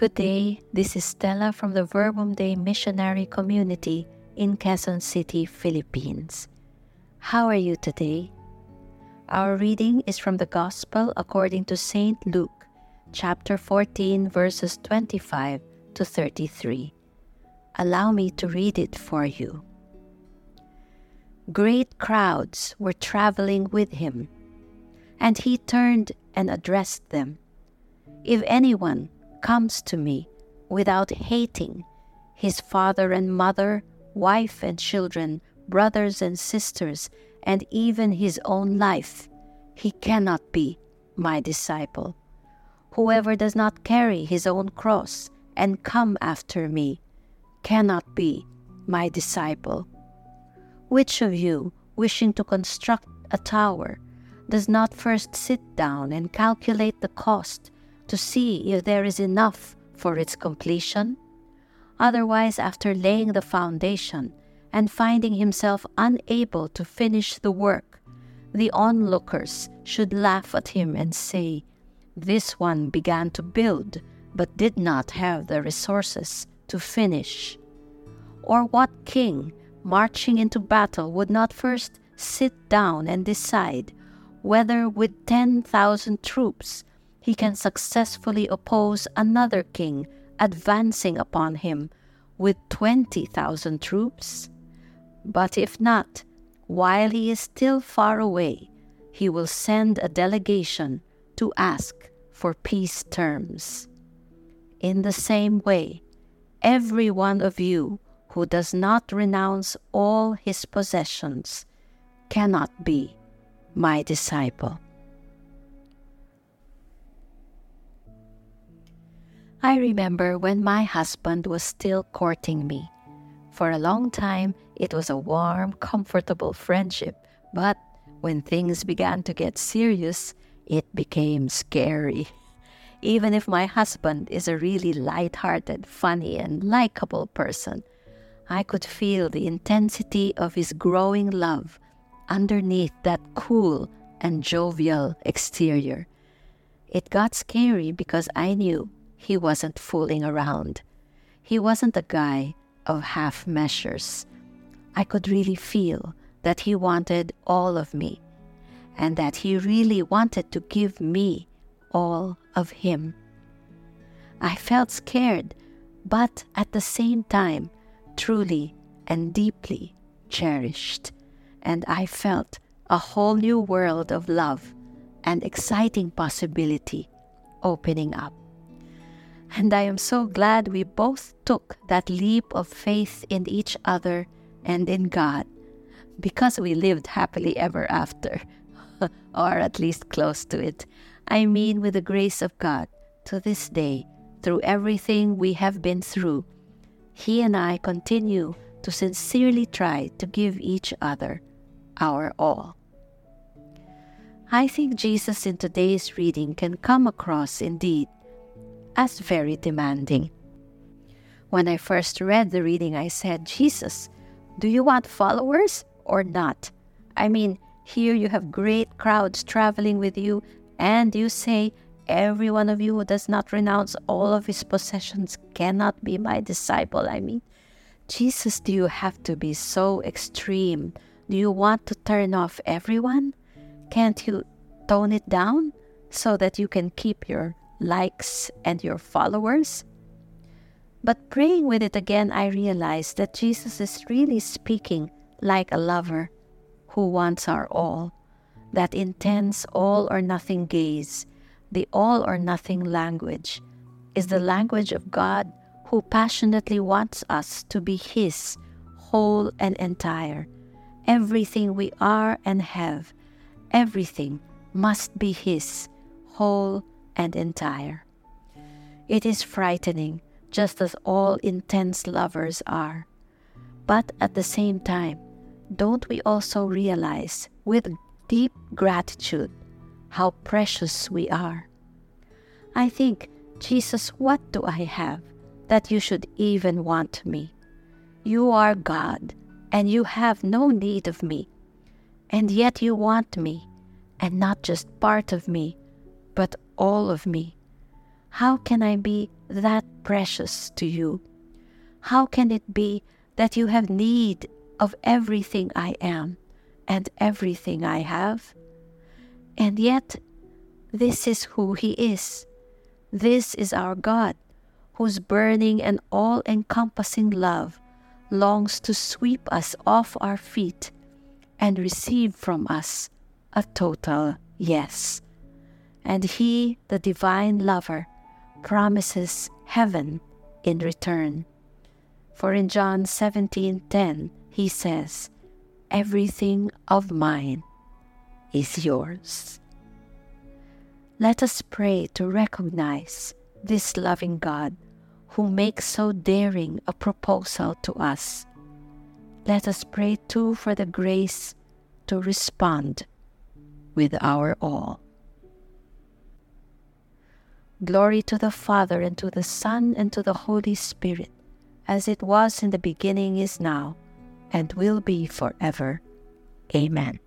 Good day, this is Stella from the Verbum Dei Missionary Community in Quezon City, Philippines. How are you today? Our reading is from the Gospel according to St. Luke, chapter 14, verses 25 to 33. Allow me to read it for you. Great crowds were traveling with him, and he turned and addressed them If anyone comes to me without hating his father and mother, wife and children, brothers and sisters, and even his own life, he cannot be my disciple. Whoever does not carry his own cross and come after me cannot be my disciple. Which of you, wishing to construct a tower, does not first sit down and calculate the cost to see if there is enough for its completion. Otherwise, after laying the foundation and finding himself unable to finish the work, the onlookers should laugh at him and say, This one began to build, but did not have the resources to finish. Or what king, marching into battle, would not first sit down and decide whether with 10,000 troops he can successfully oppose another king advancing upon him with 20,000 troops? But if not, while he is still far away, he will send a delegation to ask for peace terms. In the same way, every one of you who does not renounce all his possessions cannot be my disciple. I remember when my husband was still courting me. For a long time, it was a warm, comfortable friendship, but when things began to get serious, it became scary. Even if my husband is a really light-hearted, funny, and likable person, I could feel the intensity of his growing love underneath that cool and jovial exterior. It got scary because I knew he wasn't fooling around. He wasn't a guy of half measures. I could really feel that he wanted all of me and that he really wanted to give me all of him. I felt scared, but at the same time, truly and deeply cherished. And I felt a whole new world of love and exciting possibility opening up. And I am so glad we both took that leap of faith in each other and in God because we lived happily ever after, or at least close to it. I mean, with the grace of God, to this day, through everything we have been through, He and I continue to sincerely try to give each other our all. I think Jesus in today's reading can come across indeed as very demanding. When I first read the reading, I said, Jesus, do you want followers or not? I mean, here you have great crowds traveling with you, and you say, Every one of you who does not renounce all of his possessions cannot be my disciple. I mean, Jesus, do you have to be so extreme? Do you want to turn off everyone? Can't you tone it down so that you can keep your likes, and your followers. But praying with it again, I realized that Jesus is really speaking like a lover who wants our all. That intense all or nothing gaze, the all or nothing language, is the language of God who passionately wants us to be His, whole and entire. Everything we are and have, everything must be His, whole and entire. It is frightening, just as all intense lovers are. But at the same time, don't we also realize with deep gratitude how precious we are? I think, Jesus, what do I have that you should even want me? You are God, and you have no need of me. And yet you want me, and not just part of me, but all of me. How can I be that precious to you? How can it be that you have need of everything I am and everything I have? And yet, this is who He is. This is our God, whose burning and all encompassing love longs to sweep us off our feet and receive from us a total yes. And He, the divine lover, promises heaven in return. For in John 17:10 he says, "Everything of mine is yours." Let us pray to recognize this loving God who makes so daring a proposal to us. Let us pray too for the grace to respond with our all. Glory to the Father, and to the Son, and to the Holy Spirit, as it was in the beginning, is now, and will be forever. Amen.